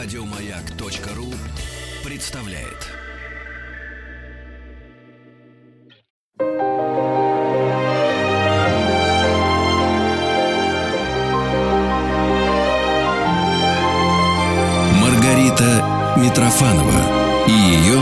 Радиомаяк.ру представляет. Маргарита Митрофанова и ее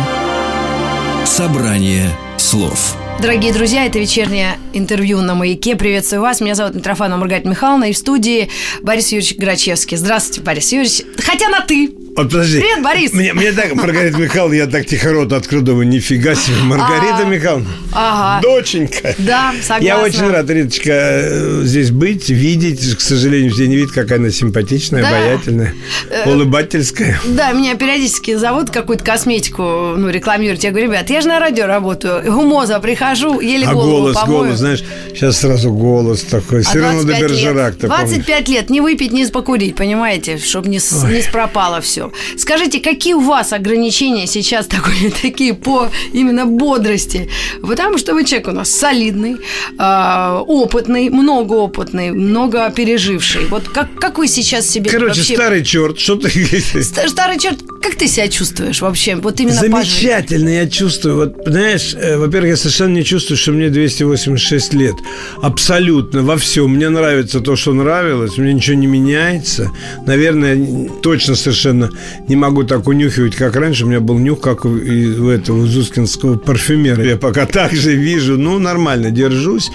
собрание слов. Дорогие друзья, это вечернее интервью на «Маяке». Приветствую вас. Меня зовут Митрофанова Маргарита Михайловна. И в студии Борис Юрьевич Грачевский. Здравствуйте, Борис Юрьевич. Хотя на «ты». Вот подожди. Привет, Борис. Мне, мне так, Маргарита Михайловна, я так тихо рот открыл, думаю, нифига себе. Маргарита А, Михайловна. Ага. Доченька. Да, согласна. Я очень рад, Риточка, э, здесь быть, видеть. К сожалению, все не видят, какая она симпатичная, Да. обаятельная, Э, улыбательская. Да, меня периодически зовут какую-то косметику, ну, рекламируют. Я говорю, ребят, я же на радио работаю. Гумоза прихожу, еле А голову голос, помою. голос, знаешь, сейчас сразу голос такой. А до 25 Бержерак, лет. ты помнишь. 25 лет, не выпить, не покурить, понимаете, чтобы не, не спропало все. Скажите, какие у вас ограничения сейчас такой, такие по именно бодрости? Потому что вы человек у нас солидный, а, опытный, многоопытный, много переживший. Вот как, как вы сейчас себе Короче, вообще... старый черт, что ты... Ста- Старый черт, как ты себя чувствуешь вообще? Вот именно? Замечательно, я чувствую. Вот, знаешь, э, во-первых, я совершенно не чувствую, что мне 286 лет. Абсолютно во всем. Мне нравится то, что нравилось, мне ничего не меняется. Наверное, точно совершенно не могу так унюхивать, как раньше. У меня был нюх, как у, у этого Зускинского парфюмера. Я пока так же вижу, ну, нормально, держусь.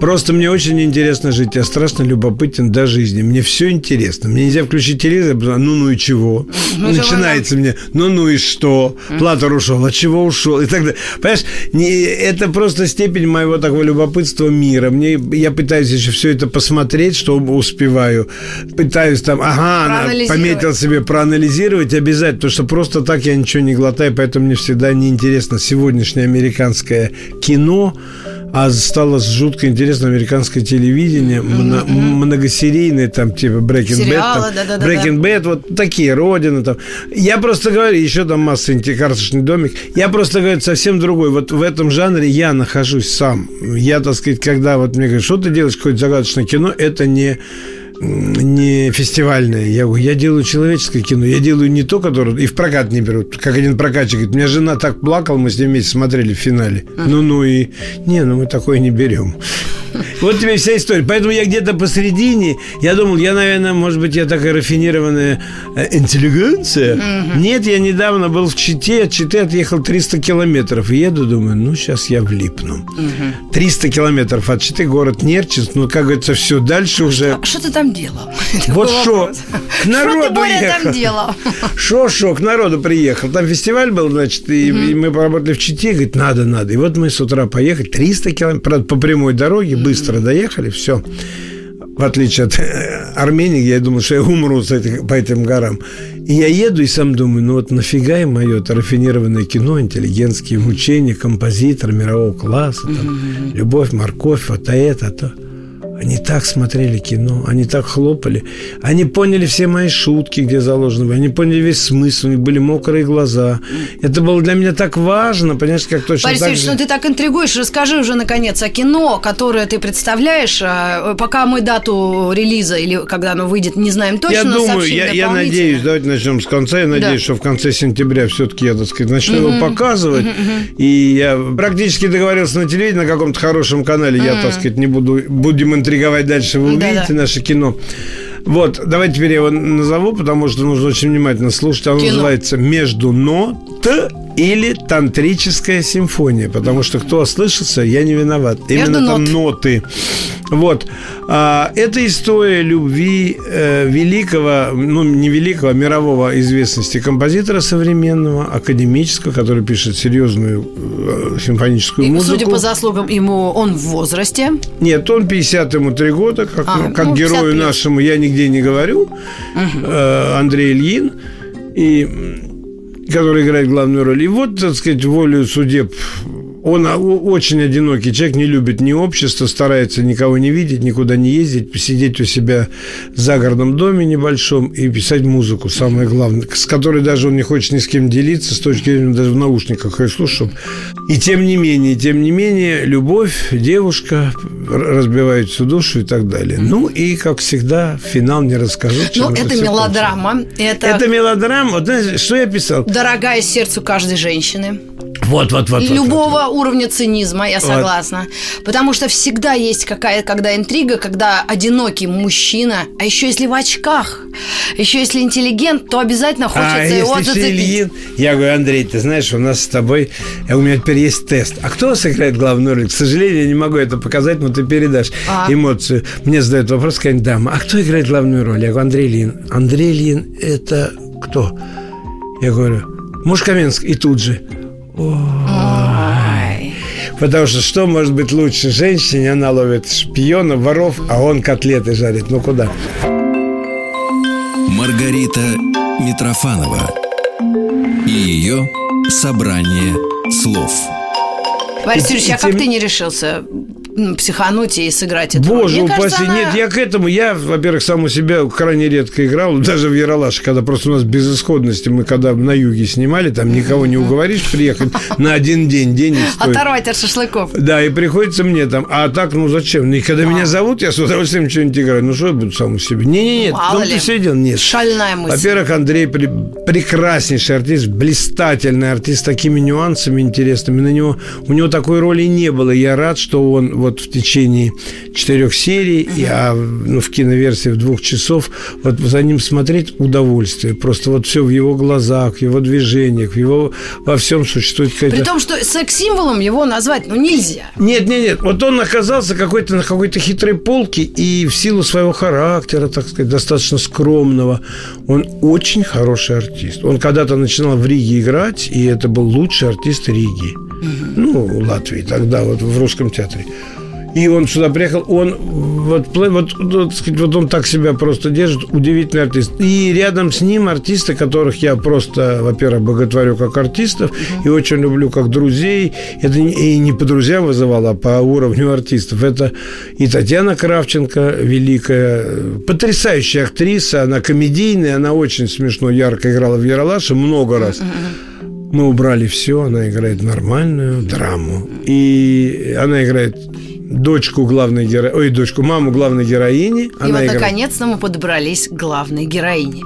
Просто мне очень интересно жить. Я страшно любопытен до жизни. Мне все интересно. Мне нельзя включить телевизор, потому что, ну, ну и чего? Ну, Начинается мне, ну, ну и что? Платер ушел, от чего ушел? И так далее. Понимаешь, не, это просто степень моего такого любопытства мира. Мне, я пытаюсь еще все это посмотреть, что успеваю. Пытаюсь там, ага, пометил себе проанализировать обязательно, потому что просто так я ничего не глотаю, поэтому мне всегда неинтересно сегодняшнее американское кино, а стало жутко интересно американское телевидение, мно- многосерийное, там, типа Breaking Bad, Сериалы, там, да-да-да-да. Breaking Bad, вот такие, Родина там. Я просто говорю, еще там масса антикарточный домик. Я просто говорю, совсем другой. Вот в этом жанре я нахожусь сам. Я, так сказать, когда вот мне говорят, что ты делаешь, какое-то загадочное кино, это не не фестивальное. Я говорю, я делаю человеческое кино. Я делаю не то, которое и в прокат не берут. Как один прокатчик говорит, у меня жена так плакала, мы с ней вместе смотрели в финале. Ну-ну и... Не, ну мы такое не берем. Вот тебе вся история. Поэтому я где-то посередине, я думал, я, наверное, может быть, я такая рафинированная э, интеллигенция. Нет, я недавно был в Чите, от Читы отъехал 300 километров. И еду, думаю, ну, сейчас я влипну. 300 километров от Читы, город Нерчинск. Ну, как говорится, все, дальше уже... А Что ты там делал? Вот что, к Что народу ты, Боря, там ехал. делал? Шо-шо, к народу приехал. Там фестиваль был, значит, и, и мы поработали в Чите. Говорит, надо, надо. И вот мы с утра поехали. 300 километров, правда, по прямой дороге, быстро доехали, все. В отличие от э, Армении, я думал, что я умру с этих- по этим горам. И я еду и сам думаю, ну вот нафига им мое это рафинированное кино, интеллигентские мучения, композитор мирового класса, там, любовь, морковь, вот это, то. Они так смотрели кино, они так хлопали. Они поняли все мои шутки, где заложены были. Они поняли весь смысл, у них были мокрые глаза. Это было для меня так важно, понимаешь, как точно Борис так Юрьевич, же- ну ты так интригуешь, расскажи уже наконец о кино, которое ты представляешь. А, Пока мы дату релиза или когда оно выйдет, не знаем точно. Я думаю, я, я надеюсь, давайте начнем с конца. Я надеюсь, что в конце сентября все-таки я, так сказать, начну его показывать. И я практически договорился на телевидении, на каком-то хорошем канале. Я, так сказать, не буду, будем интриговать дальше. Вы увидите наше кино. Вот, давайте теперь я его назову, потому что нужно очень внимательно слушать. Оно Кино. называется «Между нот» или «Тантрическая симфония», потому что кто ослышался, я не виноват. Именно Между там нот. ноты. Вот. А, это история любви э, великого, ну, не великого, а мирового известности композитора современного, академического, который пишет серьезную э, симфоническую И, музыку. Судя по заслугам, ему он в возрасте. Нет, он 50 ему 3 года, как, А, ну, как ну, 50 герою плюс. нашему, я нигде не говорю, э, Андрей Ильин, и, который играет главную роль. И вот, так сказать, волю судеб он очень одинокий человек, не любит ни общества, старается никого не видеть, никуда не ездить, посидеть у себя в загородном доме небольшом и писать музыку, самое главное, с которой даже он не хочет ни с кем делиться, с точки зрения даже в наушниках и слушать. И тем не менее, тем не менее, любовь, девушка разбивает всю душу и так далее. Ну и, как всегда, финал не расскажу. Ну, это всё мелодрама. Это. Это мелодрама. Вот знаешь, что я писал? дорогая сердцу каждой женщины. Вот, вот, вот. вот, Любого вот. уровня цинизма, я согласна. Потому что всегда есть какая когда интрига, когда одинокий мужчина, а еще если в очках, еще если интеллигент, то обязательно хочется А его если зацепить. Ильин, я говорю, Андрей, ты знаешь, у нас с тобой, э, у меня теперь есть тест. А кто сыграет главную роль? К сожалению, я не могу это показать, но ты передашь А. эмоцию. Мне задают вопрос какая-нибудь дама, а кто играет главную роль? Я говорю, Андрей Ильин. Андрей Ильин – это кто? Я говорю, муж Каменск. И тут же, Ой. Потому что что может быть лучше женщине? Она ловит шпионов, воров, а он котлеты жарит. Ну куда? Маргарита Митрофанова и ее собрание слов. Борис Юрьевич, а как ты не решился психануть и сыграть роль? Боже Мне кажется, упаси. она- Нет, я к этому, я, во-первых, сам у себя крайне редко играл, даже в Яралаше, когда просто у нас безысходности, мы когда на юге снимали, там никого не уговоришь приехать на один день, денег стоит. Оторвать от шашлыков. Да, и приходится мне там. А так, ну зачем? И когда меня зовут, я с удовольствием что-нибудь играю. Ну что я буду сам у себя? Не-не-не, ну ты дело. Нет. Шальная мысль. Во-первых, Андрей прекраснейший артист, блистательный артист с такими нюансами интересными. На него, у него такой роли не было. Я рад, что он вот в течение четырех серий, и, а ну, в киноверсии в двух часов, вот за ним смотреть удовольствие. Просто вот все в его глазах, в его движениях, в его во всем существует какая-то... При том, что секс-символом его назвать ну нельзя. Нет, нет, нет. Вот он оказался какой-то на какой-то хитрой полке, и в силу своего характера, так сказать, достаточно скромного, он очень хороший артист. Он когда-то начинал в Риге играть, и это был лучший артист Риги. Ну, Латвии тогда, вот в русском театре. И он сюда приехал, он вот, вот, вот, вот он так себя просто держит, удивительный артист. И рядом с ним артисты, которых я просто, во-первых, боготворю как артистов и очень люблю как друзей. Это и не по друзьям вызывало, а по уровню артистов. Это и Татьяна Кравченко, великая, потрясающая актриса, она комедийная, она очень смешно, ярко играла в Яралаше много раз. Мы убрали все, она играет нормальную драму. И она играет дочку главной героини, ой, дочку, маму главной героини. И она вот играет. наконец-то мы подобрались к главной героине.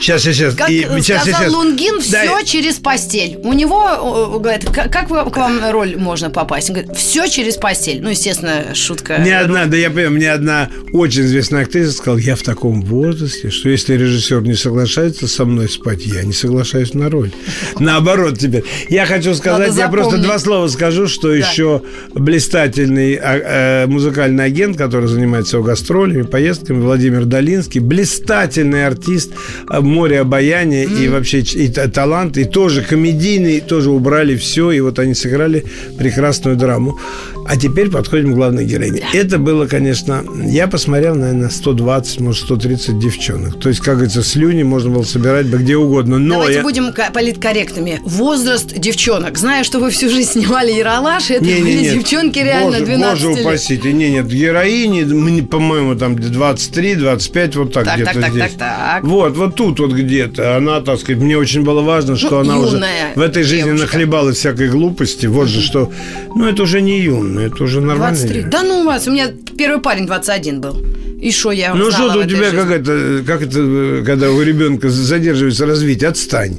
Сейчас, сейчас. Как И сейчас, сказал сейчас. Лунгин, Да, все через постель. У него, говорит, «Как- вы- к вам роль можно попасть? Он говорит, все через постель. Ну, естественно, шутка. Мне одна, да я понимаю, мне одна очень известная актриса сказала, я в таком возрасте, что если режиссер не соглашается со мной спать, я не соглашаюсь на роль. Наоборот теперь. Я хочу сказать, я просто два слова скажу, что еще блистательный а, э, музыкальный агент, который занимается его гастролями, поездками, Владимир Долинский, блистательный артист, а, море обаяния и вообще и та- талант, и тоже комедийный, тоже убрали все, и вот они сыграли прекрасную драму. А теперь подходим к главной героине. Это было, конечно, я посмотрел, наверное, 120, может, 130 девчонок. То есть, как говорится, слюни можно было собирать бы где угодно. Но Давайте я... будем политкорректными. Возраст девчонок. Знаю, что вы всю жизнь снимали Яралаш, это Не, не, были нет. девчонки реально Боже, 12 Боже упаси. ты. Не, нет, героини, по-моему, там 23, 25, вот так, Так, где-то так, так, здесь. так, так. Вот, вот тут вот где-то. Она, так сказать, мне очень было важно, что Ну, она уже в этой жизни девушка. нахлебалась всякой глупости. Вот же что. Ну, это уже не юная, это уже нормально. 23. Да ну у вас, у меня первый парень 21 был. И что я Ну что у тебя жизни? как это, как это, э, когда у ребенка задерживается развитие? Отстань.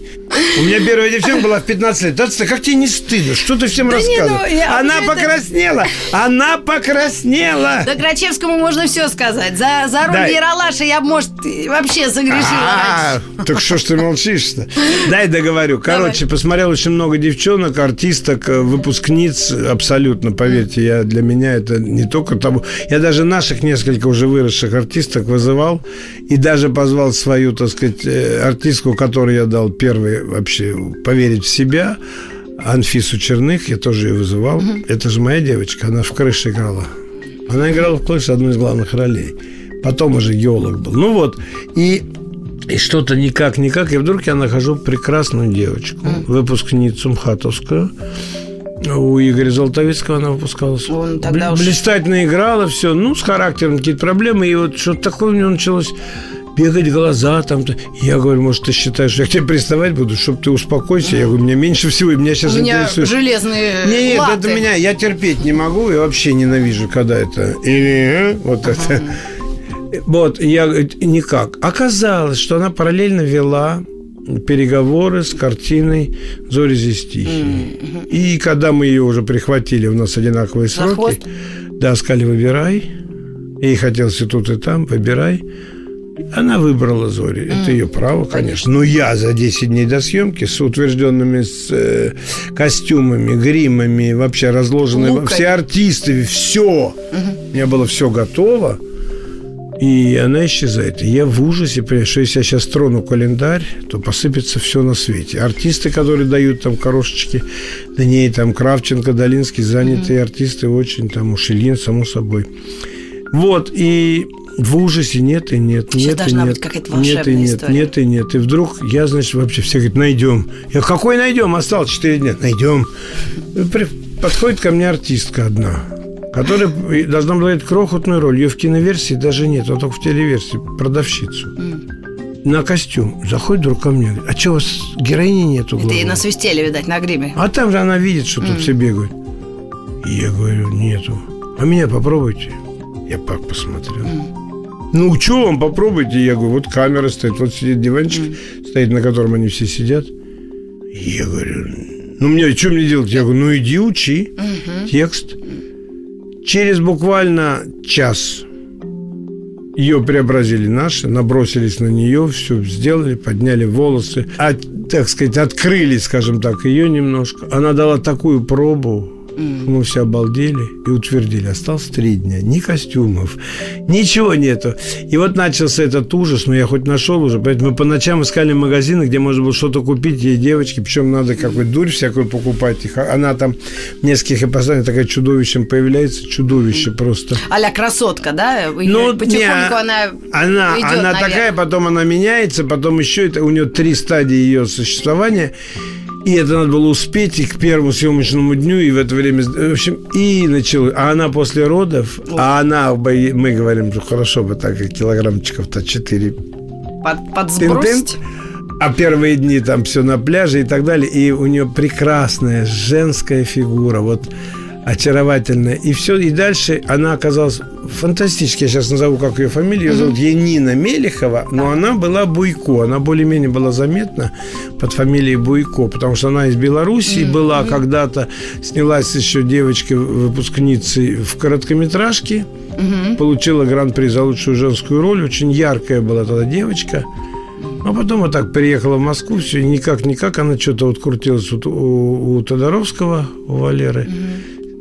У меня первая девчонка была в 15 лет. Отстань, как тебе не стыдно? Что ты всем Да не, ну, рассказываешь? я- Она это- покраснела! Она покраснела! Да Грачевскому можно все сказать. За, за роль Да. Яралаша я, может, вообще согрешила А. Так что ж ты молчишь-то? Дай договорю. Короче, посмотрел очень много девчонок, артисток, э, выпускниц. Абсолютно, поверьте, я для меня это не только того. Я даже наших несколько уже выросших артисток вызывал и даже позвал свою, так сказать, э, артистку, которой я дал первый вообще поверить в себя. Анфису Черных, я тоже ее вызывал. Это же моя девочка, она в крыше играла. Она играла в крыше одну из главных ролей. Потом уже геолог был. Ну вот, и и что-то никак-никак, и вдруг я нахожу прекрасную девочку, выпускницу МХАТовскую, У Игоря Золотовицкого она выпускалась. Он тогда уж- Блистательно играла, все, ну, с характером какие-то проблемы. И вот что-то такое у него началось бегать глаза там. -то. Я говорю, может, ты считаешь, что я к тебе приставать буду, чтобы ты успокойся? Я говорю, меня меньше всего, и меня сейчас У меня интересует. железные Нет, латы. это меня, я терпеть не могу, и вообще ненавижу, когда это или э, вот это. Вот, я говорит, никак. Оказалось, что она параллельно вела переговоры с картиной «Зори здесь тихие». И когда мы ее уже прихватили, у нас одинаковые За сроки. хвост? Да, сказали, выбирай. Ей хотелось и тут, и там, выбирай. Она выбрала Зори. Это ее право, конечно. Но я за 10 дней до съемки с утвержденными с, э, костюмами, гримами, вообще разложенные Луками. все артисты, все. У меня было все готово. И она исчезает. И я в ужасе, что если я сейчас трону календарь, то посыпется все на свете. Артисты, которые дают там корошечки, да не, там Кравченко, Долинский, занятые артисты очень, там Ушелин, само собой. Вот, и в ужасе нет и нет, Сейчас нет и должна нет. быть какая-то Нет и волшебная нет, история. нет и нет. И вдруг я, значит, вообще все говорят, найдем. Я какой найдем? Осталось 4 дня. Найдем. Подходит ко мне артистка одна, которая должна была играть крохотную роль. Ее в киноверсии даже нет, а только в телеверсии. Продавщицу. На костюм. Заходит вдруг ко мне. говорит, А что, у вас героини нету? Это главной?» ей насвистели, видать, на гриме. А там же она видит, что тут все бегают. И я говорю, нету. А меня попробуйте. Я так посмотрел. Ну, что вам попробуйте? Я говорю, вот камера стоит, вот сидит диванчик, стоит, на котором они все сидят. Я говорю, ну, мне, что мне делать? Я говорю, ну, иди учи текст. Через буквально час ее преобразили наши, набросились на нее, все сделали, подняли волосы, а, так сказать, открыли, скажем так, ее немножко. Она дала такую пробу, мы все обалдели и утвердили. Осталось три дня. Ни костюмов, ничего нету. И вот начался этот ужас, но я хоть нашел уже. Поэтому мы по ночам искали магазины, где можно было что-то купить ей девочке. Причем надо какую-то дурь всякую покупать. Их. Она там в нескольких ипостасях такая чудовищем появляется. Чудовище просто. а красотка, да? Её Ну, потихоньку не, она она, идёт она наверх. такая, потом она меняется, потом еще это у нее три стадии ее существования. И это надо было успеть и к первому съемочному дню, и в это время, в общем, и началось. А она после родов, а она, мы говорим, что хорошо бы так, килограммчиков-то 4 под, подсбросить. а первые дни там все на пляже и так далее. И у нее прекрасная женская фигура, вот очаровательная. И все, и дальше она оказалась фантастически. Я сейчас назову, как ее фамилию. Ее зовут Енина Мелехова, но она была Буйко. Она более-менее была заметна под фамилией Буйко, потому что она из Белоруссии была когда-то, снялась еще девочкой-выпускницей в короткометражке, получила гран-при за лучшую женскую роль. Очень яркая была тогда девочка. А потом вот так приехала в Москву, все, никак-никак, она что-то вот крутилась вот у, у Тодоровского, у Валеры,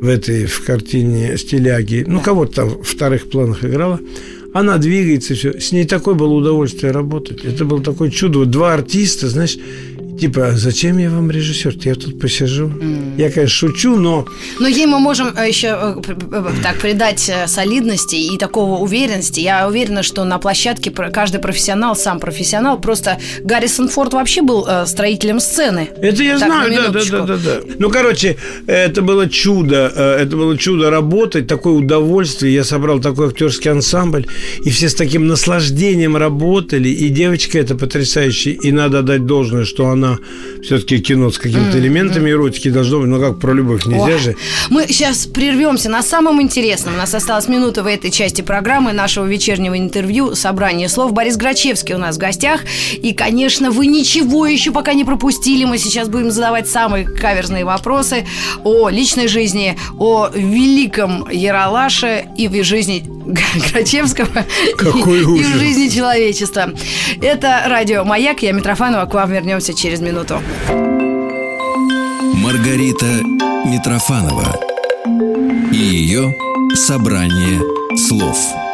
в этой, в картине «Стиляги». Ну, кого-то там в вторых планах играла. Она двигается, все. С ней такое было удовольствие работать. Это было такое чудо. Два артиста, знаешь, типа, «А зачем я вам режиссер? Я тут посижу. Я, конечно, шучу, но Но ей мы можем э, еще э, так придать э, солидности и такого уверенности. Я уверена, что на площадке каждый профессионал сам профессионал. Просто Гаррисон Форд вообще был строителем сцены. Это я Так, знаю, на да, да, да, да, да. Ну, короче, это было чудо, это было чудо работать, такое удовольствие. Я собрал такой актерский ансамбль, и все с таким наслаждением работали, и девочка это потрясающая, и надо отдать должное, что она все-таки кино с какими-то элементами эротики должно быть, ну как про любовь нельзя Ох, же. Мы сейчас прервемся на самом интересном. У нас осталась минута в этой части программы нашего вечернего интервью «Собрание слов». Борис Грачевский у нас в гостях. И, конечно, вы ничего еще пока не пропустили. Мы сейчас будем задавать самые каверзные вопросы о личной жизни, о великом Яралаше и в жизни Грачевского Какой и, и в жизни человечества. Это радио «Маяк». Я Митрофанова. К вам вернемся через минуту. Маргарита Митрофанова и ее собрание слов.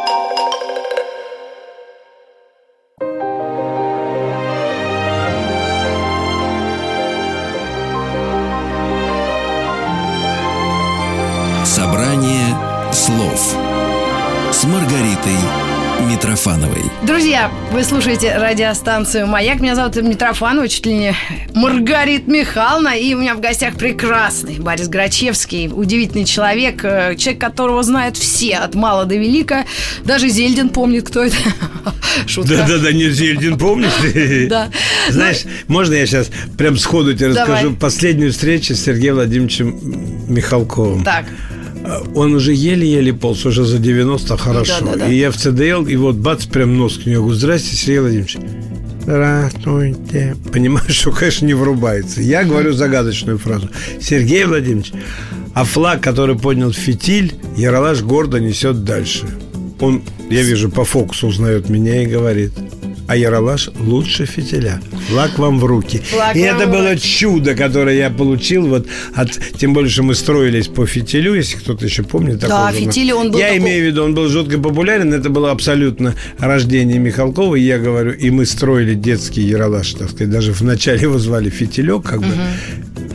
Друзья, вы слушаете радиостанцию «Маяк». Меня зовут Митрофанова, чуть ли не Маргарита Михайловна. И у меня в гостях прекрасный Борис Грачевский. Удивительный человек, э, человек, которого знают все, от мала до велика. Даже Зельдин помнит, кто это. Шутка. Да-да-да, не Зельдин помнишь? Да. Знаешь, можно я сейчас прям сходу тебе расскажу последнюю встречу с Сергеем Владимировичем Михалковым. Так. Он уже еле-еле полз, уже за 90 хорошо. Да, да, да. И я в ЦДЛ, и вот бац, прям нос к нему. Говорю, здрасте, Сергей Владимирович. Здравствуйте. Понимаешь, что, конечно, не врубается. Я говорю загадочную фразу. Сергей Владимирович, а флаг, который поднял фитиль, Яралаш гордо несет дальше. Он, я вижу, по фокусу узнает меня и говорит – а Яралаш лучше фитиля. Флаг вам в руки. Флаг и это было руки. чудо, которое я получил вот от... Тем более, что мы строились по фитилю, если кто-то еще помнит. Да, такой фитиль, он был Я такой- имею в виду, он был жутко популярен. Это было абсолютно рождение Михалкова. И я говорю, и мы строили детский Яралаш, так сказать. Даже вначале его звали фитилек, как бы.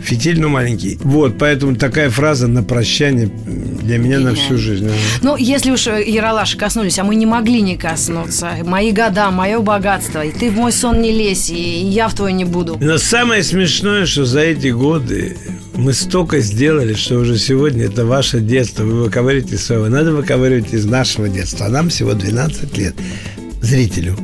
Фитиль, ну, маленький. Вот, поэтому такая фраза на прощание для меня на всю жизнь. Ну, если уж э, Яралаша коснулись, а мы не могли не коснуться. Мои года, мое богатство. И ты в мой сон не лезь, и я в твой не буду. Но самое смешное, что за эти годы мы столько сделали, что уже сегодня это ваше детство. Вы выковыриваете своего. Надо выковыривать из нашего детства. А нам всего 12 лет. Зрителю.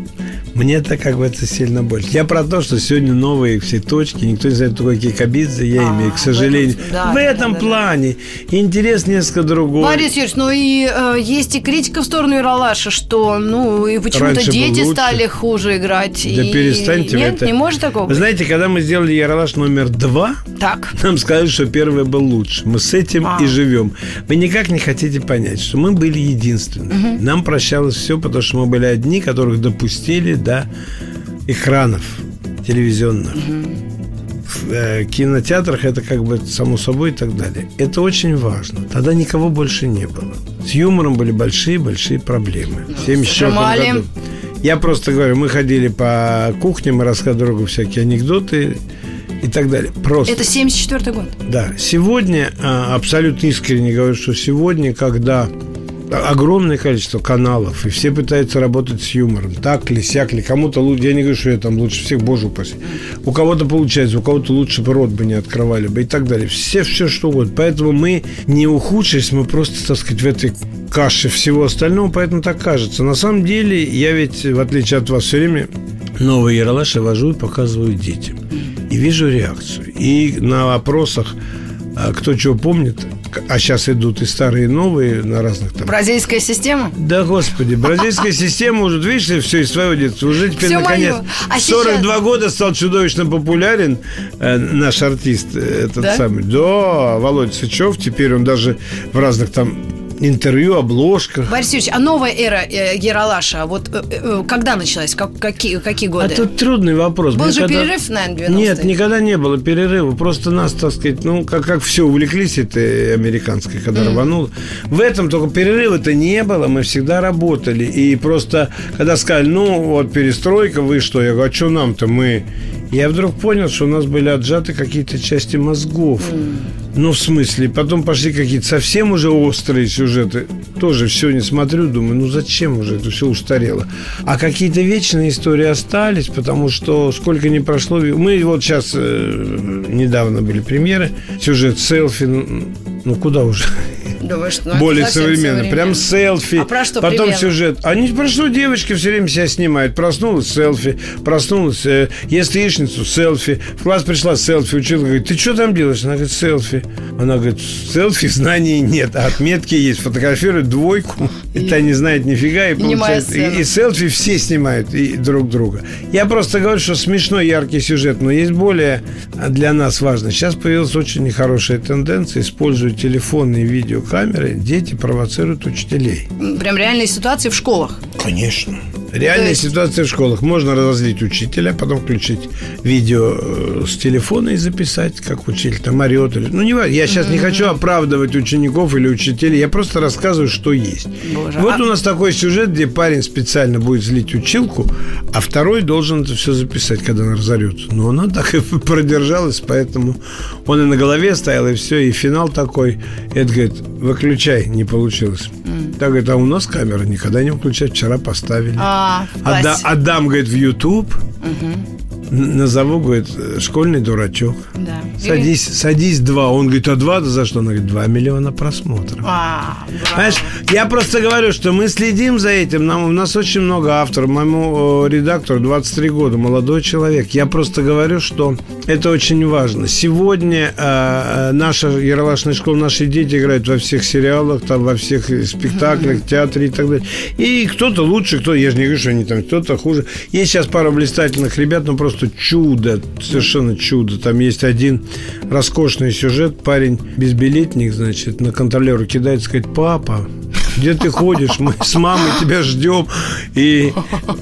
Мне это как бы это сильно больше. Я про то, что сегодня новые все точки, никто не знает, кто такой Кикабидзе, я А, имею, к в сожалению. этом- да, в да, этом да, да. плане интерес несколько другой. Борис Юрьевич, ну и э, есть и критика в сторону Яралаша, что, ну, и почему-то дети стали хуже играть. Да и... перестаньте Нет, это. не может такого Вы знаете, когда мы сделали Яралаш номер два, Так. Нам сказали, что первый был лучше. Мы с этим А. и живем. Вы никак не хотите понять, что мы были единственными. Нам прощалось все, потому что мы были одни, которых допустили до экранов телевизионных. В э, кинотеатрах это как бы само собой и так далее. Это очень важно. Тогда никого больше не было. С юмором были большие-большие проблемы. В 74 сжимали. году. Я просто говорю, мы ходили по кухням и рассказывали друг другу всякие анекдоты и так далее. Просто. Это 74 год. Да, сегодня а, абсолютно искренне говорю, что сегодня, когда огромное количество каналов, и все пытаются работать с юмором, так ли, сяк ли, кому-то лучше, я не говорю, что я там лучше всех, боже упаси, у кого-то получается, у кого-то лучше бы рот бы не открывали бы и так далее, все, все что угодно, поэтому мы не ухудшились, мы просто, так сказать, в этой каше всего остального, поэтому так кажется. На самом деле, я ведь, в отличие от вас, все время новые яралаши вожу и показываю детям. И вижу реакцию. И на вопросах, кто чего помнит, а сейчас идут и старые, и новые на разных там. Бразильская система? Да, господи, бразильская система уже, видишь, все из своего детства. Уже теперь, Всё наконец, моё. А в 42 сейчас- года стал чудовищно популярен э, наш артист, э, этот Да? самый. Да, Володя Сычев. Теперь он даже в разных там интервью, обложках. Борис Юрьевич, а новая эра э, вот э, э, когда началась? Как- какие, какие А годы? тут трудный вопрос. Был Мне же когда- перерыв, наверное, 90-е? Нет, никогда не было перерыва. Просто нас, так сказать, ну, как, как все увлеклись этой американской, когда рвануло. В этом только перерыва-то не было. Мы всегда работали. И просто, когда сказали, ну, вот перестройка, вы что? Я говорю, а что нам-то? Мы... Я вдруг понял, что у нас были отжаты какие-то части мозгов. Ну, в смысле, потом пошли какие-то совсем уже острые сюжеты. Тоже все не смотрю, думаю, ну зачем уже это все устарело. А какие-то вечные истории остались, потому что сколько ни прошло... Мы вот сейчас э, недавно были премьеры, сюжет селфи, ну куда уже? Думаешь, ну, это более современно. современно. Прям селфи. А про что Потом примерно? сюжет. Они про что девочки все время себя снимают. Проснулась селфи, проснулась, э, ест яичницу, селфи. В класс пришла селфи, училка говорит, ты что там делаешь? Она говорит, селфи. Она говорит, селфи знаний нет, а отметки есть. Фотографирует двойку, и, та не знает нифига. И, получается, и, и селфи все снимают и друг друга. Я просто говорю, что смешной, яркий сюжет, но есть более для нас важно. Сейчас появилась очень нехорошая тенденция. Используя телефоны и видеокамеры, дети провоцируют учителей. Прям реальные ситуации в школах. Конечно. Реальная есть- ситуация в школах. Можно разозлить учителя, потом включить видео э, с телефона и записать, как учитель там орет. Или... Ну, не важно. Я сейчас не хочу оправдывать учеников или учителей. Я просто рассказываю, что есть. Боже, вот а- у нас такой сюжет, где парень специально будет злить училку, а второй должен это все записать, когда она разорется. Но она так и продержалась, поэтому он и на голове стоял, и все, и финал такой. Это говорит, выключай, не получилось. Так говорит, а у нас камера никогда не выключать, вчера поставили. А, классе. отдам, говорит, в YouTube. Н- Назову, говорит, школьный дурачок. Да. Садись, садись два. Он говорит, а два-то за что? Она говорит, два миллиона просмотров. А. Понимаешь, я просто говорю, что мы следим за этим. Нам, у нас очень много авторов. Моему э, редактору 23 года, молодой человек. Я просто говорю, что это очень важно. Сегодня э, э, наша Ералашная школа, наши дети играют во всех сериалах, там, во всех спектаклях, театре и так далее. И кто-то лучше, кто, я же не говорю, что они там кто-то хуже. Есть сейчас пара блистательных ребят, ну просто чудо, совершенно чудо. Там есть один роскошный сюжет. Парень безбилетник, значит, на контролера кидает, сказать, папа, где ты ходишь? Мы с мамой тебя ждем. И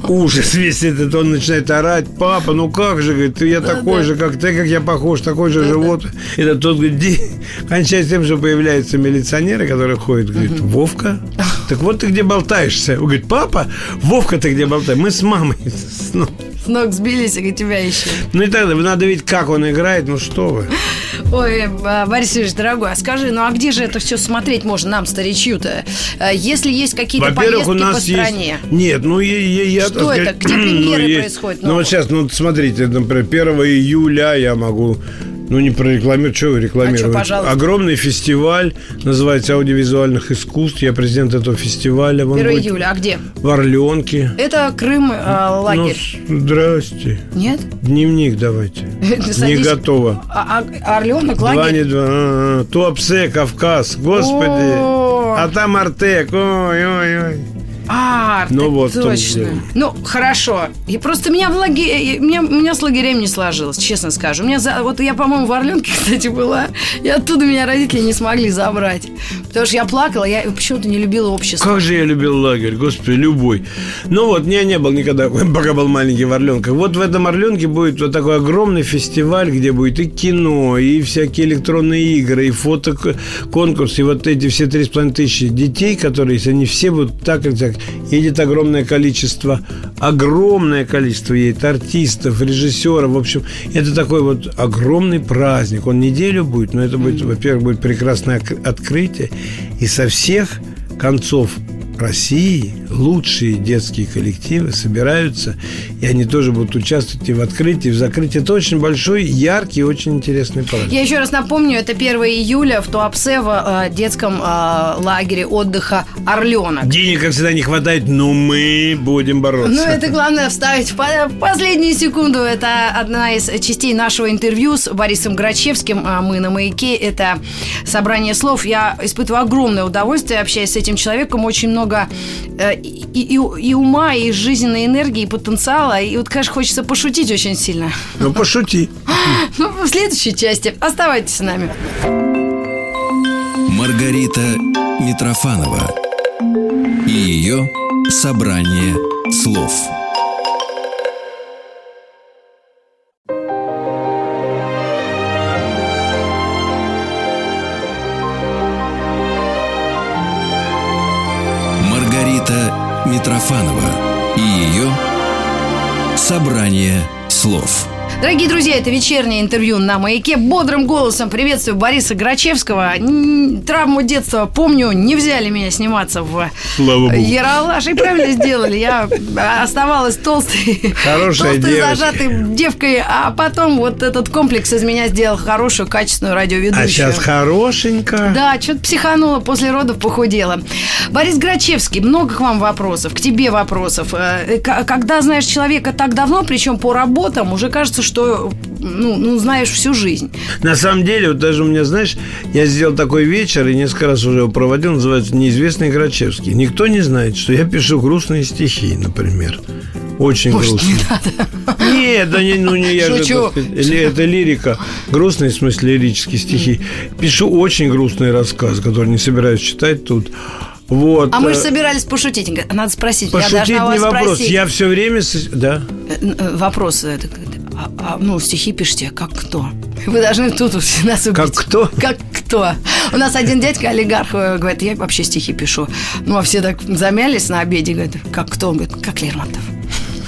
ужас весь этот, он начинает орать. Папа, ну как же, говорит, я такой же, как ты, как я похож, такой же живот. Это тот говорит, «Ди». кончается тем, что появляются милиционеры, которые ходят, говорит, Вовка, так вот ты где болтаешься. Он говорит, папа, Вовка, ты где болтаешь? Мы с мамой. Ну, С ног сбились, и тебя ищут. ну и так далее. Надо видеть, как он играет. Ну что вы. Ой, а, Борис Ильич, дорогой, а скажи, ну а где же это все смотреть можно нам, старичью-то? А, Если есть какие-то Во-первых, поездки у нас по стране. есть... Нет, ну я, я, я, Что так это? Где премьеры происходят Ну вот сейчас, ну смотрите, например, 1 июля я могу... Ну, не прорекламировать, что вы рекламируете? А пожалуйста? Огромный фестиваль, называется «Аудиовизуальных искусств». Я президент этого фестиваля. Он 1 будет июля, а где? В Орленке. Это Крым, Ну, лагерь. с- здрасте. Нет? Дневник давайте. Не готово. А, а Орленок, Два лагерь? не два. А, а, Туапсе, Кавказ. Господи. А там Артек. Ой-ой-ой. А, Ну вот, точно. Ну, хорошо. И просто меня в лагере, меня, меня с лагерем не сложилось, честно скажу. У меня за, вот я, по-моему, в Орленке, кстати, была, и оттуда меня родители не смогли забрать. Потому что я плакала, я почему-то не любила общество. Как же я любил лагерь, господи, любой. Ну вот, я не был никогда, пока был маленький в Орленках. Вот в этом Орленке будет вот такой огромный фестиваль, где будет и кино, и всякие электронные игры, и фотоконкурс, и вот эти все три с половиной тысячи детей, которые, если они все будут так и так, едет огромное количество, огромное количество едет артистов, режиссеров, в общем, это такой вот огромный праздник. Он неделю будет, но это будет, во-первых, будет прекрасное открытие, и со всех концов России лучшие детские коллективы собираются, и они тоже будут участвовать и в открытии, и в закрытии. Это очень большой, яркий, очень интересный праздник. Я еще раз напомню, это 1 июля в Туапсе в э, детском э, лагере отдыха Орленок. Денег, как всегда, не хватает, но мы будем бороться. Ну, это главное вставить в последнюю секунду. Это одна из частей нашего интервью с Борисом Грачевским. А Мы на «Маяке». Это собрание слов. Я испытываю огромное удовольствие, общаясь с этим человеком. Очень много э, и, и- и ума, и жизненной энергии, и потенциала. И вот, конечно, хочется пошутить очень сильно. Ну, пошути. Ну, в следующей части. Оставайтесь с нами. Маргарита Митрофанова и ее собрание слов. Митрофанова и ее собрание слов. Дорогие друзья, это вечернее интервью на «Маяке». Бодрым голосом приветствую Бориса Грачевского. Травму детства помню, не взяли меня сниматься в Слава богу. Яралаш. И правильно сделали. Я оставалась толстой, Хорошая толстой девочка. зажатой девкой. А потом вот этот комплекс из меня сделал хорошую, качественную радиоведущую. А сейчас хорошенько. Да, что-то психанула, после родов похудела. Борис Грачевский, много к вам вопросов, к тебе вопросов. Э, к- Когда знаешь человека так давно, причем по работам, уже кажется, что ну, ну, знаешь всю жизнь. На самом деле, вот даже у меня, знаешь, я сделал такой вечер и несколько раз уже его проводил, называется «Неизвестный Грачевский». Никто не знает, что я пишу грустные стихи, например. Очень грустные. Нет, да не, ну не я же, Шучу. так сказать, это лирика. Грустные, в смысле, лирические стихи. Пишу очень грустные рассказы, которые не собираюсь читать тут. Вот. А мы же э, собирались пошутить. Надо спросить. Пошутить я не вопрос. спросить. Я все время... Да. Э, а- а, ну, стихи пишите, как кто? Вы должны тут нас убить. Как кто? Как кто? У нас один дядька, олигарх, э, говорит, я вообще стихи пишу. Ну, а все так замялись на обеде, говорят, как кто? Он говорит, как Лермонтов.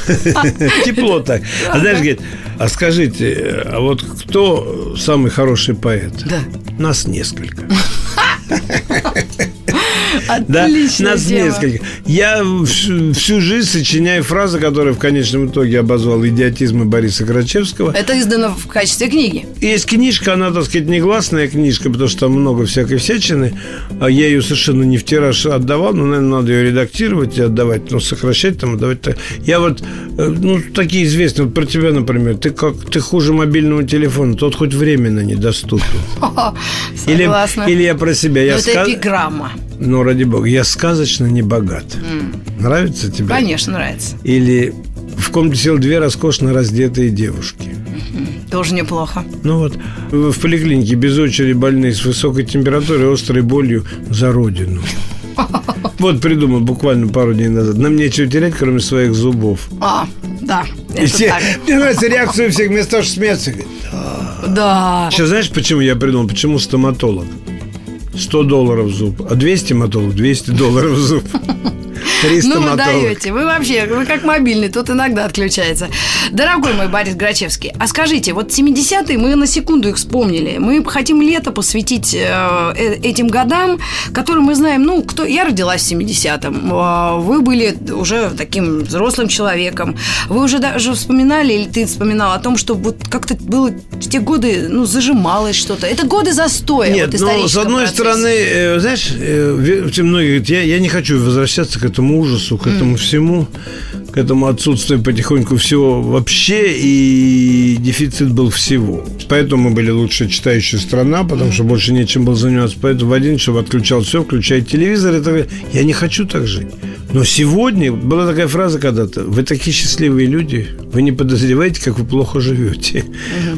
Тепло так. А знаешь, говорит, а скажите, а вот кто самый хороший поэт? Да. Нас несколько. Да, Отличная нас несколько. Я всю, жизнь сочиняю фразы, которые в конечном итоге обозвал идиотизмы Бориса Грачевского. Это издано в качестве книги. Есть книжка, она, так сказать, негласная книжка, потому что там много всякой всячины. А я ее совершенно не в тираж отдавал, но, наверное, надо ее редактировать и отдавать, ну, сокращать там, отдавать. Я вот, э, ну, такие известные, вот про тебя, например, ты как, ты хуже мобильного телефона, тот хоть временно недоступен. Или, Согласна. или я про себя. Но Я это ска- эпиграмма. Ну, ради бога, я сказочно не богат. Нравится тебе? Конечно, нравится. Или в комнате сел две роскошно раздетые девушки. Тоже неплохо. Ну вот, в поликлинике без очереди больные с высокой температурой острой болью за родину. Вот придумал буквально пару дней назад. Нам нечего терять, кроме своих зубов. А, да, И все, так. мне нравится реакцию всех, вместо того, чтобы смеяться. Да. Сейчас знаешь, почему я придумал? Почему стоматолог? 100 долларов зуб, а 200 стоматолог, 200 долларов зуб. Три Ну, вы даете. Вы вообще, вы как мобильный, тут иногда отключается. Дорогой мой Борис Грачевский, а скажите, вот 70-е, мы на секунду их вспомнили. Мы хотим лето посвятить э, э, этим годам, которые мы знаем, ну, кто... Я родилась в 70-м. э, Вы были уже таким взрослым человеком. Вы уже даже вспоминали, или ты вспоминал о том, что вот как-то было в те годы, ну, зажималось что-то. Это годы застоя. Нет, вот, ну, с одной процесса. стороны, э, знаешь, э, многие говорят, я, я не хочу возвращаться к этому ужасу, к этому всему, к этому отсутствию потихоньку всего вообще, и дефицит был всего. Поэтому мы были лучшая читающая страна, потому что больше нечем было заниматься. Поэтому в один часов отключал все, включая телевизор. Это, я не хочу так жить. Но сегодня была такая фраза когда-то: вы такие счастливые люди, вы не подозреваете, как вы плохо живете.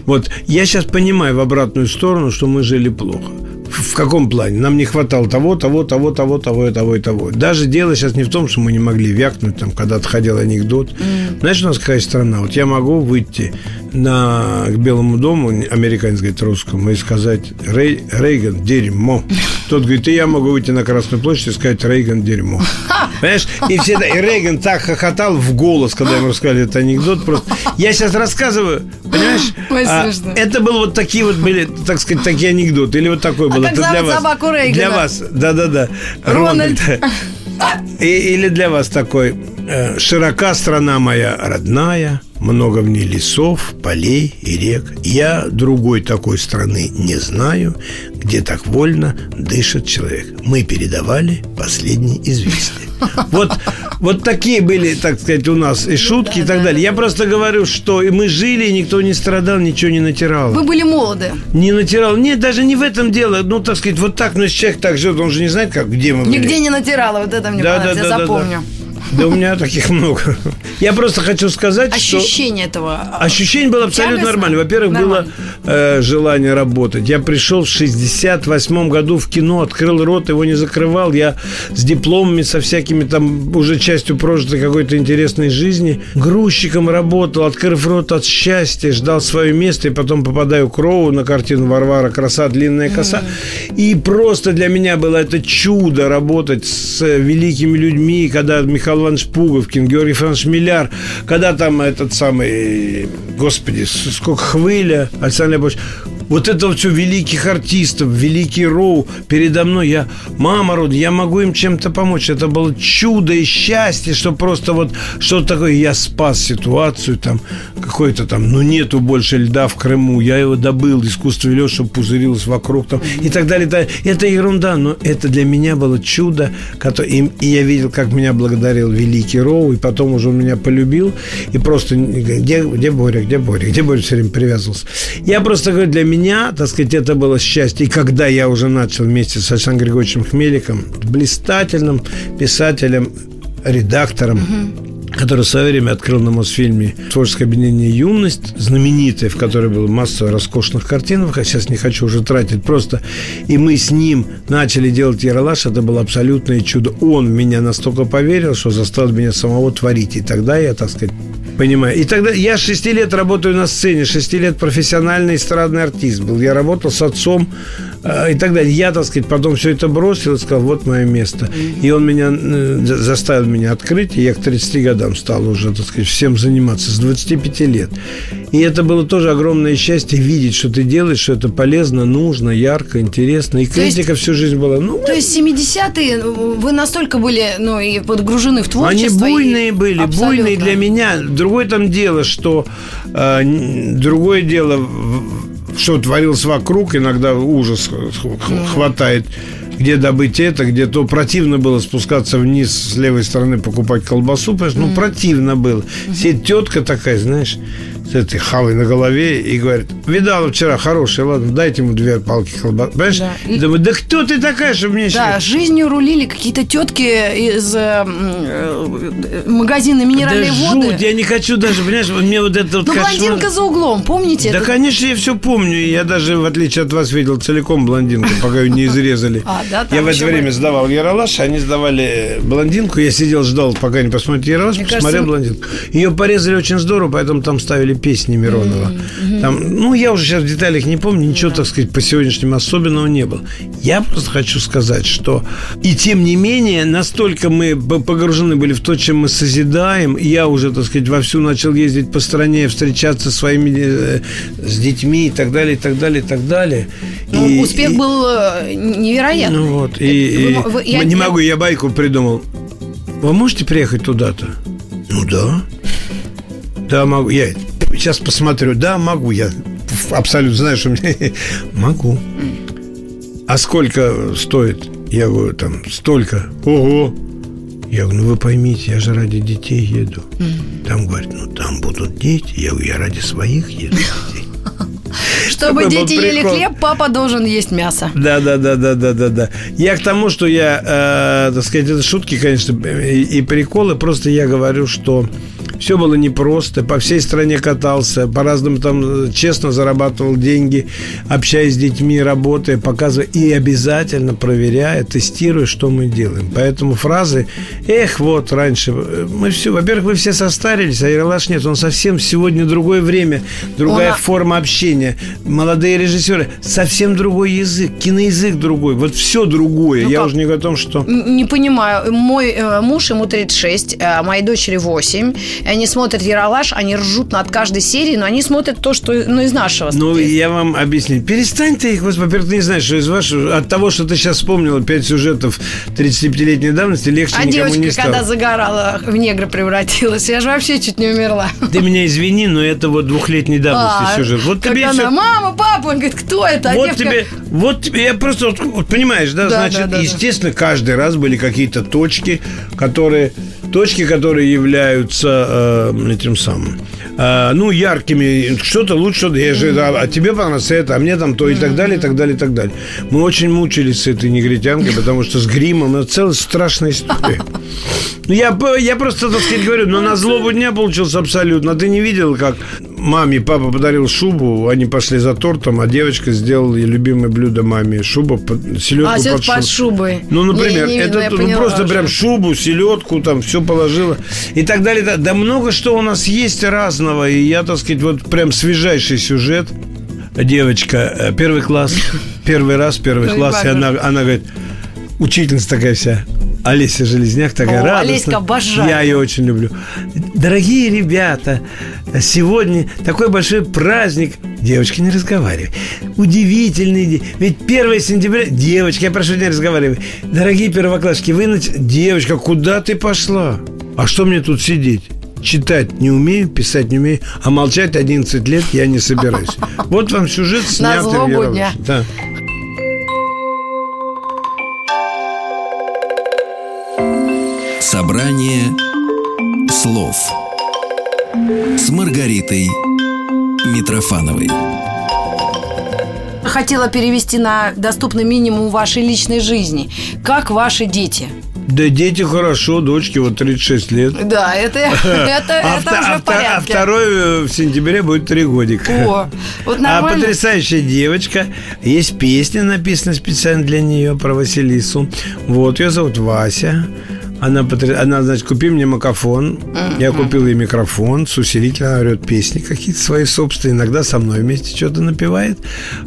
Вот я сейчас понимаю в обратную сторону, что мы жили плохо. В каком плане? Нам не хватало того, того, того, того, того и того и того. Даже дело сейчас не в том, что мы не могли вякнуть, там, когда-то ходил анекдот. Знаешь, у нас какая страна? Вот я могу выйти на, к Белому дому, американец говорит русскому, и сказать «Рей- Рейган, дерьмо. Тот говорит, и я могу выйти на Красную площадь и сказать Рейган, дерьмо. Понимаешь? И все и Рейган так хохотал в голос, когда ему рассказали этот анекдот. Просто я сейчас рассказываю, понимаешь? Ой, а, это было вот такие вот были, так сказать, такие анекдоты. Или вот такой был. как это для вас. собаку Рейгана? Для вас, да-да-да. Рональд. И- или для вас такой «Широка страна моя родная, много в ней лесов, полей и рек. Я другой такой страны не знаю, где так вольно дышит человек. Мы передавали последние известия». Вот, вот такие были, так сказать, у нас и шутки и так далее. Я просто говорю, что и мы жили, и никто не страдал, ничего не натирал. Вы были молоды. Не натирал. Нет, даже не в этом дело. Ну, так сказать, вот так, но если человек так живет, он же не знает, как, где мы были. Нигде не натирала, вот это мне Да, понравилось, да, я да, да, запомню. Да у меня таких много. Я просто хочу сказать, что... Ощущение этого. Ощущение было абсолютно Тягостно? нормально. Во-первых, Нормально. было э, желание работать. Я пришел в 68 году в кино, открыл рот, его не закрывал. Я с дипломами, со всякими там уже частью прожитой какой-то интересной жизни. Грузчиком работал, открыв рот от счастья, ждал свое место, и потом попадаю к Роу на картину «Варвара. Краса. Длинная коса». И просто для меня было это чудо работать с э, великими людьми, когда Михаил Иванович Пуговкин, Георгий Францович Миляр, когда там этот самый, господи, сколько Хвыля, Александр Леопольдович, вот это все великих артистов, великий Роу передо мной. Я, мама родная, я могу им чем-то помочь. Это было чудо и счастье, что просто вот что такое. Я спас ситуацию там, какой-то там, ну нету больше льда в Крыму. Я его добыл, искусство лед, чтобы пузырилось вокруг там и так далее. и. Это ерунда, но это для меня было чудо. которое- И, и я видел, как меня благодарил великий Роу, и потом уже он меня полюбил. И просто, где, где Боря, где Боря, где Боря все время привязывался. Я просто говорю, для меня, так сказать, это было счастье. И когда я уже начал вместе с Александром Григорьевичем Хмеликом, блистательным писателем, редактором, который в свое время открыл на Мосфильме творческое объединение «Юность», знаменитое, в которой было масса роскошных картин, я сейчас не хочу уже тратить, просто и мы с ним начали делать «Яралаш», это было абсолютное чудо. Он в меня настолько поверил, что заставил меня самого творить, и тогда я, так сказать, понимаю. И тогда я 6 лет работаю на сцене, 6 лет профессиональный эстрадный артист был. Я работал с отцом э, и так далее. Я, так сказать, потом все это бросил и сказал, вот мое место. И он меня э, заставил меня открыть, и я к 30 годам стал уже, так сказать, всем заниматься с 25 лет. И это было тоже огромное счастье видеть, что ты делаешь, что это полезно, нужно, ярко, интересно. И критика есть, всю жизнь была. Ну, то есть 70-е вы настолько были ну, и подгружены в творчество? Они буйные и... были, Абсолютно. буйные для меня. Другое там дело, что э, другое дело, что творилось вокруг, иногда ужас хватает. Где добыть это, где то. Противно было спускаться вниз с левой стороны покупать колбасу, потому что, ну, противно было. Сидит тетка такая, знаешь, с этой халой на голове и говорит, видала вчера хороший, ладно, дайте ему две палки колбасы. Понимаешь? Да. И думаю, да кто ты такая, чтобы мне... Да, жизнью рулили какие-то тетки из э, э, магазина минеральной да воды. жуть, я не хочу даже, понимаешь, мне вот это вот Ну, кошмар... блондинка за углом, помните? Да, это? конечно, я все помню. Я даже, в отличие от вас, видел целиком блондинку, пока ее не изрезали. А, да, я в это время сдавал Яралаш, они сдавали блондинку. Я сидел, ждал, пока не посмотрит Яралаш, посмотрел блондинку. Ее порезали очень здорово, поэтому там ставили песни Миронова. Mm-hmm. Там, ну, я уже сейчас в деталях не помню, ничего, yeah. так сказать, по сегодняшнему особенного не было. Я просто хочу сказать, что и тем не менее, настолько мы погружены были в то, чем мы созидаем, я уже, так сказать, вовсю начал ездить по стране, встречаться со своими э, с детьми и так далее, и так далее, и так далее. Ну, и, успех и, был э, невероятный. Ну вот, и, вы, вы, я, не я... могу, я байку придумал. Вы можете приехать туда-то? Ну да. Да, могу. Я сейчас посмотрю. Да, могу я. Абсолютно знаю, что мне... Могу. А сколько стоит? Я говорю, там, столько. Ого! Я говорю, ну вы поймите, я же ради детей еду. Там говорит, ну там будут дети. Я говорю, я ради своих еду детей. Чтобы дети ели хлеб, папа должен есть мясо. Да, да, да, да, да, да, да. Я к тому, что я, э, так сказать, это шутки, конечно, и, и приколы. Просто я говорю, что все было непросто. По всей стране катался, по-разному там честно зарабатывал деньги, общаясь с детьми, работая, показывая и обязательно проверяя, тестируя, что мы делаем. Поэтому фразы «Эх, вот раньше...» Мы все... Во-первых, вы все состарились, а Ералаш нет. Он совсем сегодня другое время, другая Он... форма общения. Молодые режиссеры, совсем другой язык, киноязык другой. Вот все другое. Ну, Я как? уже не о том, что... Не понимаю. Мой э, муж, ему 36, а моей дочери 8 они смотрят Яралаш, они ржут над каждой серией, но они смотрят то, что ну, из нашего. Ну, я вам объясню. Перестань ты их, во-первых, ты не знаешь, что из вашего... От того, что ты сейчас вспомнила пять сюжетов 35-летней давности, легче а никому девочка, не стало. когда загорала, в негра превратилась, я же вообще чуть не умерла. Ты меня извини, но это вот двухлетней давности а, сюжет. Вот тебе она, все... мама, папа, он говорит, кто это? А вот девка... тебе, вот тебе, я просто, вот, вот понимаешь, да, да значит, да, да, естественно, да. каждый раз были какие-то точки, которые точки, которые являются э, этим самым, э, ну, яркими, что-то лучше, что-то, я же, а, а тебе понравится это, а мне там то и так далее, и так далее, и так далее. Мы очень мучились с этой негритянкой, потому что с гримом это целая страшная история. Я, я просто, так сказать, говорю, но на злобу дня получился абсолютно. А ты не видел, как маме папа подарил шубу, они пошли за тортом, а девочка сделала ей любимое блюдо маме. Шуба, селедку а, под, под шубой. Ну, например, не, не, это ну, просто уже. прям шубу, селедку, там все положила и так далее. Да, да много что у нас есть разного. И я, так сказать, вот прям свежайший сюжет. Девочка, э, первый класс, первый раз, первый класс, и она, она говорит, учительница такая вся, Олеся Железняк такая О, радостная. Олеська, обожаю. Я ее очень люблю. Дорогие ребята, сегодня такой большой праздник. Девочки, не разговаривай. Удивительный день. Ведь 1 сентября... Девочки, я прошу, не разговаривай. Дорогие первоклассники, вы... Нач... Девочка, куда ты пошла? А что мне тут сидеть? читать не умею, писать не умею, а молчать 11 лет я не собираюсь. Вот вам сюжет снятый в дня. Да. Собрание слов с Маргаритой Митрофановой. Хотела перевести на доступный минимум вашей личной жизни. Как ваши дети? Да дети хорошо, дочке вот 36 лет. Да, это, это, А это уже а в вта- а порядке. второй э, в сентябре будет три годика. О, вот А нормально. потрясающая девочка. Есть песня, написанная специально для нее про Василису. Вот, ее зовут Вася. Она, потр- она, значит, купи мне макафон. Я купил ей микрофон с усилителем. Она орет песни какие-то свои собственные. Иногда со мной вместе что-то напевает.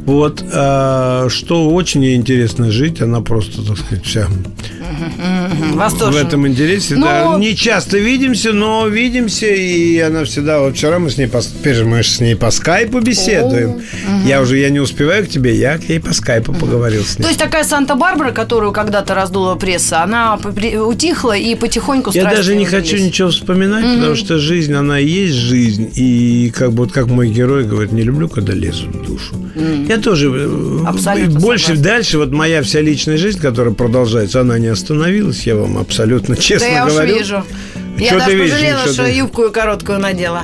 Вот. а, что очень ей интересно жить. Она просто, так сказать, вся в Восторженно. этом интересе. Но- Да, не часто видимся, но видимся, и она всегда... Вот вчера мы с ней, по, мы с ней по скайпу беседуем. Я уже я не успеваю к тебе, я к ей по скайпу поговорил с ней. То есть такая Санта-Барбара, которую когда-то раздула пресса, она попри- утихла и потихоньку Я даже не хочу ничего вспоминать, потому что жизнь, она и есть жизнь. И как бы вот как мой герой говорит, не люблю, когда лезут в душу. Я тоже э, Абсолютно больше согласна. дальше, вот моя вся личная жизнь, которая продолжается, она не остановилась, я вам абсолютно честно Да я уж говорю. вижу. Я Чё даже ты видишь, пожалела, ничего что ты- юбку короткую надела.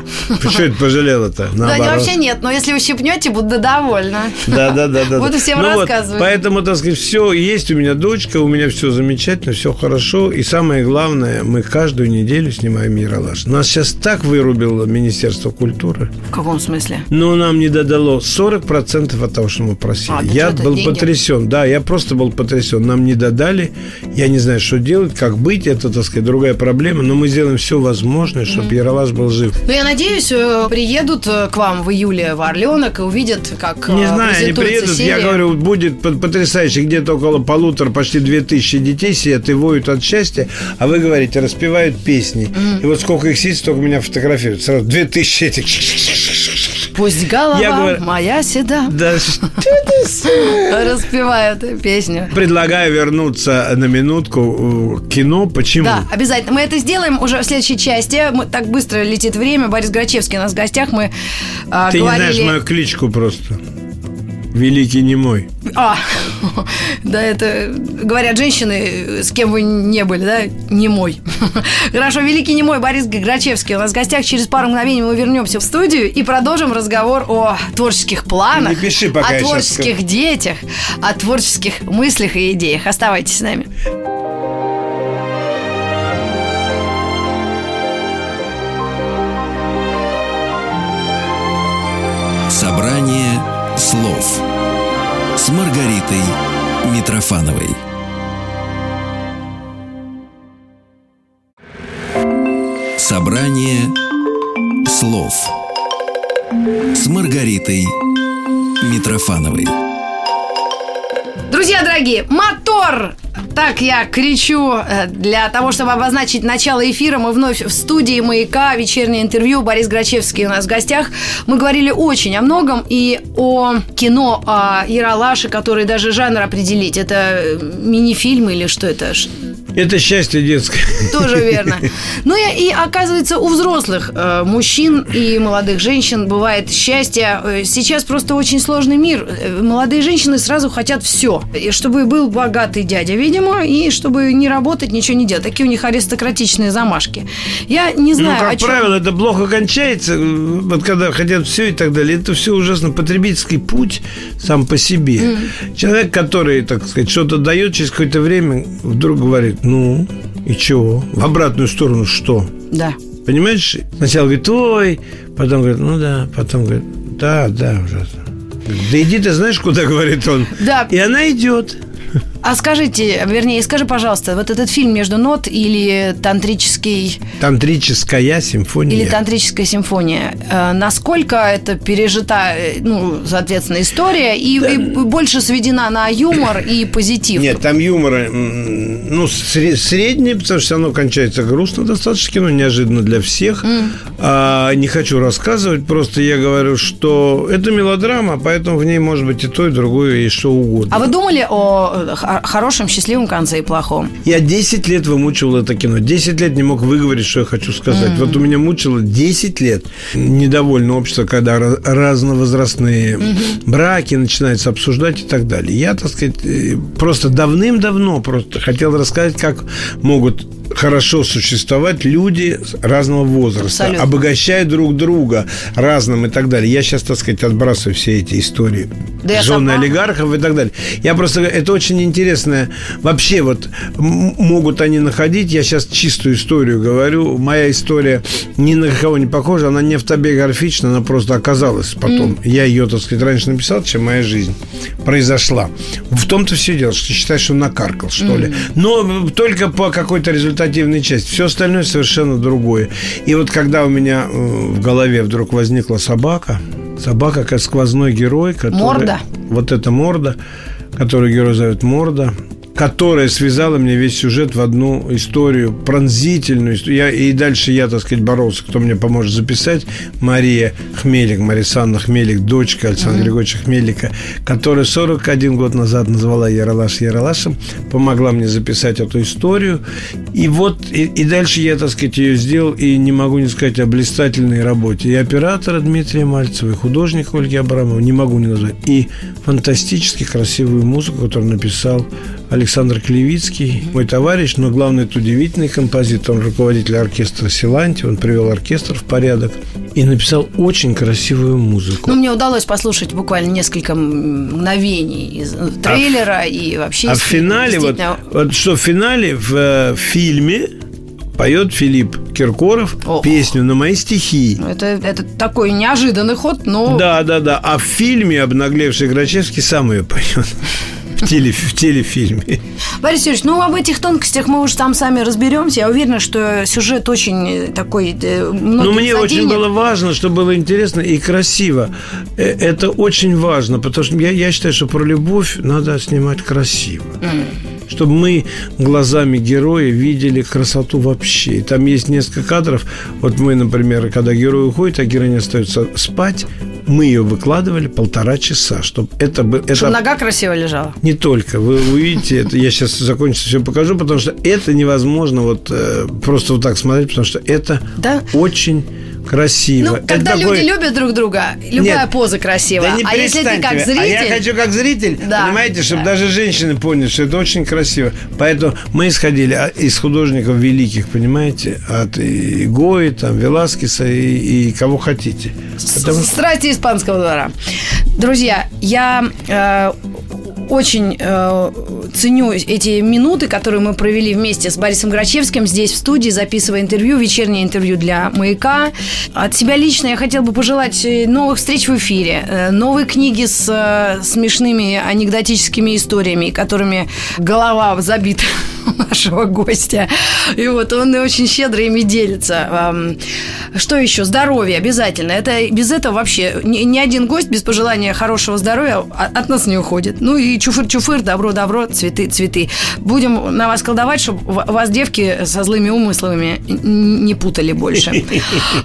Что это пожалела-то? Да, не, вообще нет, но если вы щипнете, буду довольна. Да, да, да, да. Буду всем Ну вот, рассказывать. поэтому, так сказать, все есть у меня дочка, у меня все замечательно, все хорошо. И самое главное, мы каждую неделю снимаем Яралаш. Нас сейчас так вырубило Министерство культуры, В каком смысле? но нам не додало 40% от того, что мы просили. А, да я что был деньги? потрясен. Да, я просто был потрясен. Нам не додали. Я не знаю, что делать, как быть. Это, так сказать, другая проблема. Но мы сделаем все возможное, чтобы Яралаш был жив. Ну, я надеюсь, э, приедут э, к вам в июле в Орленок и увидят, как э, Не знаю, они приедут, я серия. говорю, будет по- потрясающе, где-то около полутора, почти две тысячи детей сидят и воют от счастья, а вы говорите, распевают песни. И вот сколько их сидит, столько меня фотографируют. Сразу две тысячи этих. Пусть голова Я говорю- моя седа Да, что ты с- распевают песню. Предлагаю вернуться на минутку к кино. Почему? Да, обязательно. Мы это сделаем уже в следующей части. Мы, так быстро летит время. Борис Грачевский у нас в гостях. Мы а, Ты говорили... не знаешь мою кличку просто. Великий не мой. А, да, это говорят женщины, с кем вы не были, да? Не мой. Хорошо, великий не мой Борис Грачевский у нас в гостях. Через пару мгновений мы вернемся в студию и продолжим разговор о творческих планах, Не пиши, пока о творческих детях, о творческих мыслях и идеях. Оставайтесь с нами. Собрание с Маргаритой Митрофановой. Собрание слов с Маргаритой Митрофановой. Друзья дорогие, мотор! Так я кричу э, для того, чтобы обозначить начало эфира. Мы вновь в студии «Маяка», вечернее интервью. Борис Грачевский у нас в гостях. Мы говорили очень о многом и о кино, о Яралаше, который даже жанр определить. Это э, мини-фильм или что это? Это счастье детское. Тоже верно. Ну и, и оказывается, у взрослых э, мужчин и молодых женщин бывает счастье. Э, Сейчас просто очень сложный мир. Э, Молодые женщины сразу хотят все. И чтобы был богатый дядя, видимо, и чтобы не работать, ничего не делать. Такие у них аристократичные замашки. Я не Ну, знаю, как о чем... правило, это плохо кончается. Вот когда хотят все и так далее. Это все ужасно. Потребительский путь сам по себе. Человек, который, так сказать, что-то дает, через какое-то время вдруг говорит, ну, и чего? В обратную сторону что? Да. Понимаешь? Сначала говорит, ой, потом говорит, ну да, потом говорит, да, да, ужасно. Да иди ты знаешь, куда, говорит он. Да. И она идет. А скажите, вернее, скажи, пожалуйста, вот этот фильм «Между нот» или «Тантрический» Тантрическая симфония. Или тантрическая симфония. Э, Насколько это пережита, э, ну, соответственно, история и, и больше сведена на юмор и позитив? Нет, там юмора, ну, сре- средний, потому что равно кончается грустно достаточно кино, неожиданно для всех. А, не хочу рассказывать, просто я говорю, что это мелодрама, поэтому в ней может быть и то, и другое, и что угодно. А вы думали о х- хорошем, счастливом конце и плохом? Я 10 лет вымучивал это кино. 10 лет не мог выговорить, что я хочу сказать. Вот у меня мучило 10 лет недовольно общество, когда разновозрастные браки начинаются обсуждать и так далее. Я, так сказать, э, просто давным-давно просто хотел рассказать, как могут хорошо существовать люди разного возраста, Абсолютно. обогащая друг друга разным и так далее. Я сейчас, так сказать, отбрасываю все эти истории Да жены олигархов и так далее. Я просто это очень интересное. Вообще вот могут они находить, я сейчас чистую историю говорю, моя история ни на кого не похожа, она не автобиографична, она просто оказалась потом. Я ее, так сказать, раньше написал, чем моя жизнь произошла. В том-то все дело, что считаешь, что накаркал, что ли. Но только по какой-то результативной части. Все остальное совершенно другое. И вот когда у меня э, в голове вдруг возникла собака, собака как сквозной герой, который... Морда? Вот эта морда, которую герой зовет Морда, которая связала мне весь сюжет в одну историю, пронзительную. историю. Я, и дальше я, так сказать, боролся, кто мне поможет записать. Мария Хмелик, Мария Санна Хмелик, дочка Александра Григорьевича Хмелика, которая 41 год назад назвала Яралаш Яралашем, помогла мне записать эту историю. И вот, и, и дальше я, так сказать, ее сделал, и не могу не сказать о блистательной работе. И оператора Дмитрия Мальцева, и художника Ольги Абрамова, не могу не назвать. И фантастически красивую музыку, которую написал Александр Клевицкий, мой товарищ, но главное, это удивительный композитор, он руководитель оркестра Силанти, он привел оркестр в порядок и написал очень красивую музыку. Ну, мне удалось послушать буквально несколько мгновений из э, трейлера и вообще... А в финале, вот, вот что в финале в э, фильме поет Филипп Киркоров Ох. песню на мои стихи. Это, это такой неожиданный ход, но... Да, да, да. А в фильме обнаглевший Грачевский сам ее поет. В, теле, в телефильме. Борис Юрьевич, ну об этих тонкостях мы уж там сами разберемся. Я уверена, что сюжет очень э, такой... э, Ну, мне очень заденет. было важно, чтобы было интересно и красиво. Э, Это очень важно, потому что я, я считаю, что про любовь надо снимать красиво. Чтобы мы глазами героя видели красоту вообще. И там есть несколько кадров. Вот мы, например, когда герой уходит, а героиня остается спать, мы ее выкладывали полтора часа, чтобы это бы... Чтобы это... нога красиво лежала. Не только. Вы увидите это. Я сейчас закончу все покажу, потому что это невозможно вот э, просто вот так смотреть, потому что это Да? очень красиво. Ну, Это когда такой- люди любят друг друга, любая Нет. поза красивая. Да не а если ты как зритель... А я хочу как зритель, Да. понимаете, чтобы Да. даже женщины поняли, что это очень красиво. Поэтому мы исходили из художников великих, понимаете, от и Гои, там, Веласкеса и, и кого хотите. Потому Страсти испанского двора. Друзья, я э, очень э, ценю эти минуты, которые мы провели вместе с Борисом Грачевским здесь в студии, записывая интервью, вечернее интервью для «Маяка». От себя лично я хотела бы пожелать э, новых встреч в эфире, э, новые книги с э, смешными анекдотическими историями, которыми голова забита нашего гостя. И вот он и очень щедро ими делится. Что еще? Здоровье обязательно. Это без этого вообще ни, ни один гость без пожелания хорошего здоровья от нас не уходит. Ну и чуфыр-чуфыр, добро-добро, цветы-цветы. Будем на вас колдовать, чтобы вас девки со злыми умыслами не путали больше.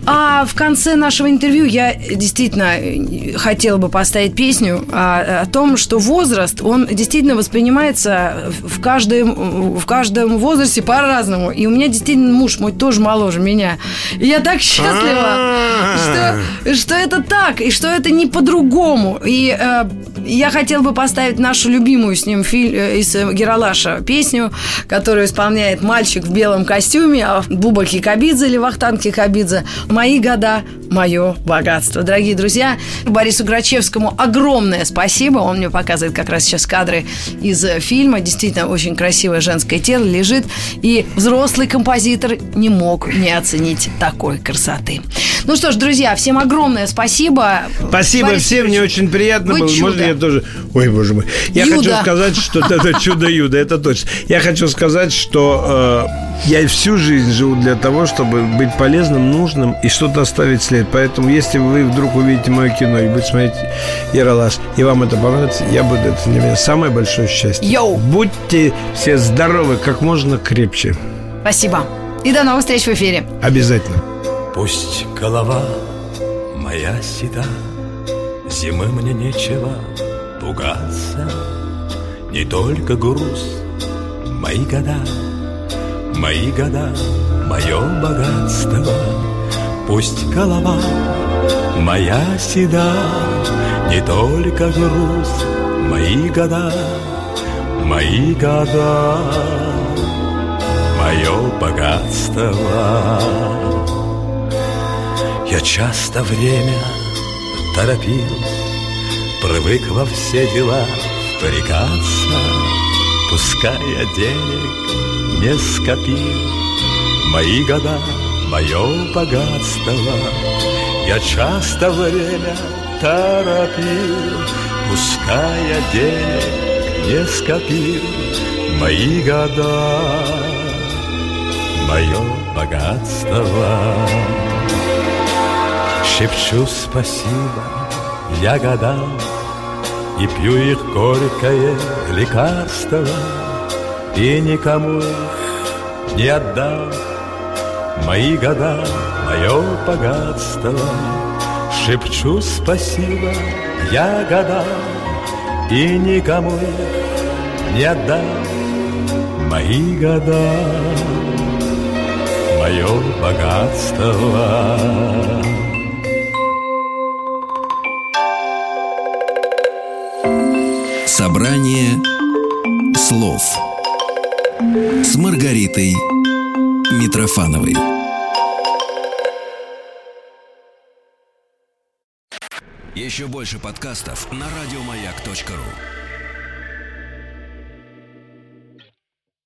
А в конце нашего интервью я действительно э, хотела бы поставить песню о, о том, что возраст, он действительно воспринимается в каждом, в каждом возрасте по-разному. И у меня действительно муж мой тоже моложе меня. И я так счастлива, что, что это так, и что это не по-другому. И э, я хотела бы поставить нашу любимую с ним фильм из э, Гералаша песню, которую исполняет мальчик в белом костюме, а Буба Кикабидзе или Вахтанг Кикабидзе. «Мои года, мое богатство». Дорогие друзья, Борису Грачевскому огромное спасибо. Он мне показывает как раз сейчас кадры из фильма. Действительно, очень красивое женское тело лежит. И взрослый композитор не мог не оценить такой красоты. Ну что ж, друзья, всем огромное спасибо. Спасибо Борис всем, мне Юрьевич, очень приятно было. чудо. Можно я тоже... Ой, боже мой. Я Юда. хочу сказать, что это чудо-юдо, это точно. Я хочу сказать, что э, я всю жизнь живу для того, чтобы быть полезным, нужным и что-то оставить след. Поэтому, если вы вдруг увидите мое кино и будете смотреть Яралаш, и вам это понравится, я буду, это для меня самое большое счастье. Йоу. Будьте все здоровы, как можно крепче. Спасибо. И до новых встреч в эфире. Обязательно. Пусть голова моя седа, Зимы мне нечего пугаться, Не только груз, мои года, Мои года, мое богатство. Пусть голова моя седа, Не только груз, мои года, Мои года, мое богатство. Я часто время торопил, Привык во все дела впрягаться, Пускай я денег не скопил, Мои года, мое богатство. Я часто время торопил, Пускай я денег не скопил, Мои года, мое богатство. Шепчу спасибо я годам И пью их горькое лекарство И никому их не отдам. Мои года, мое богатство Шепчу спасибо я годам И никому их не отдам. Мои года, мое богатство Собрание слов с Маргаритой Митрофановой. Еще больше подкастов на радиомаяк.ру.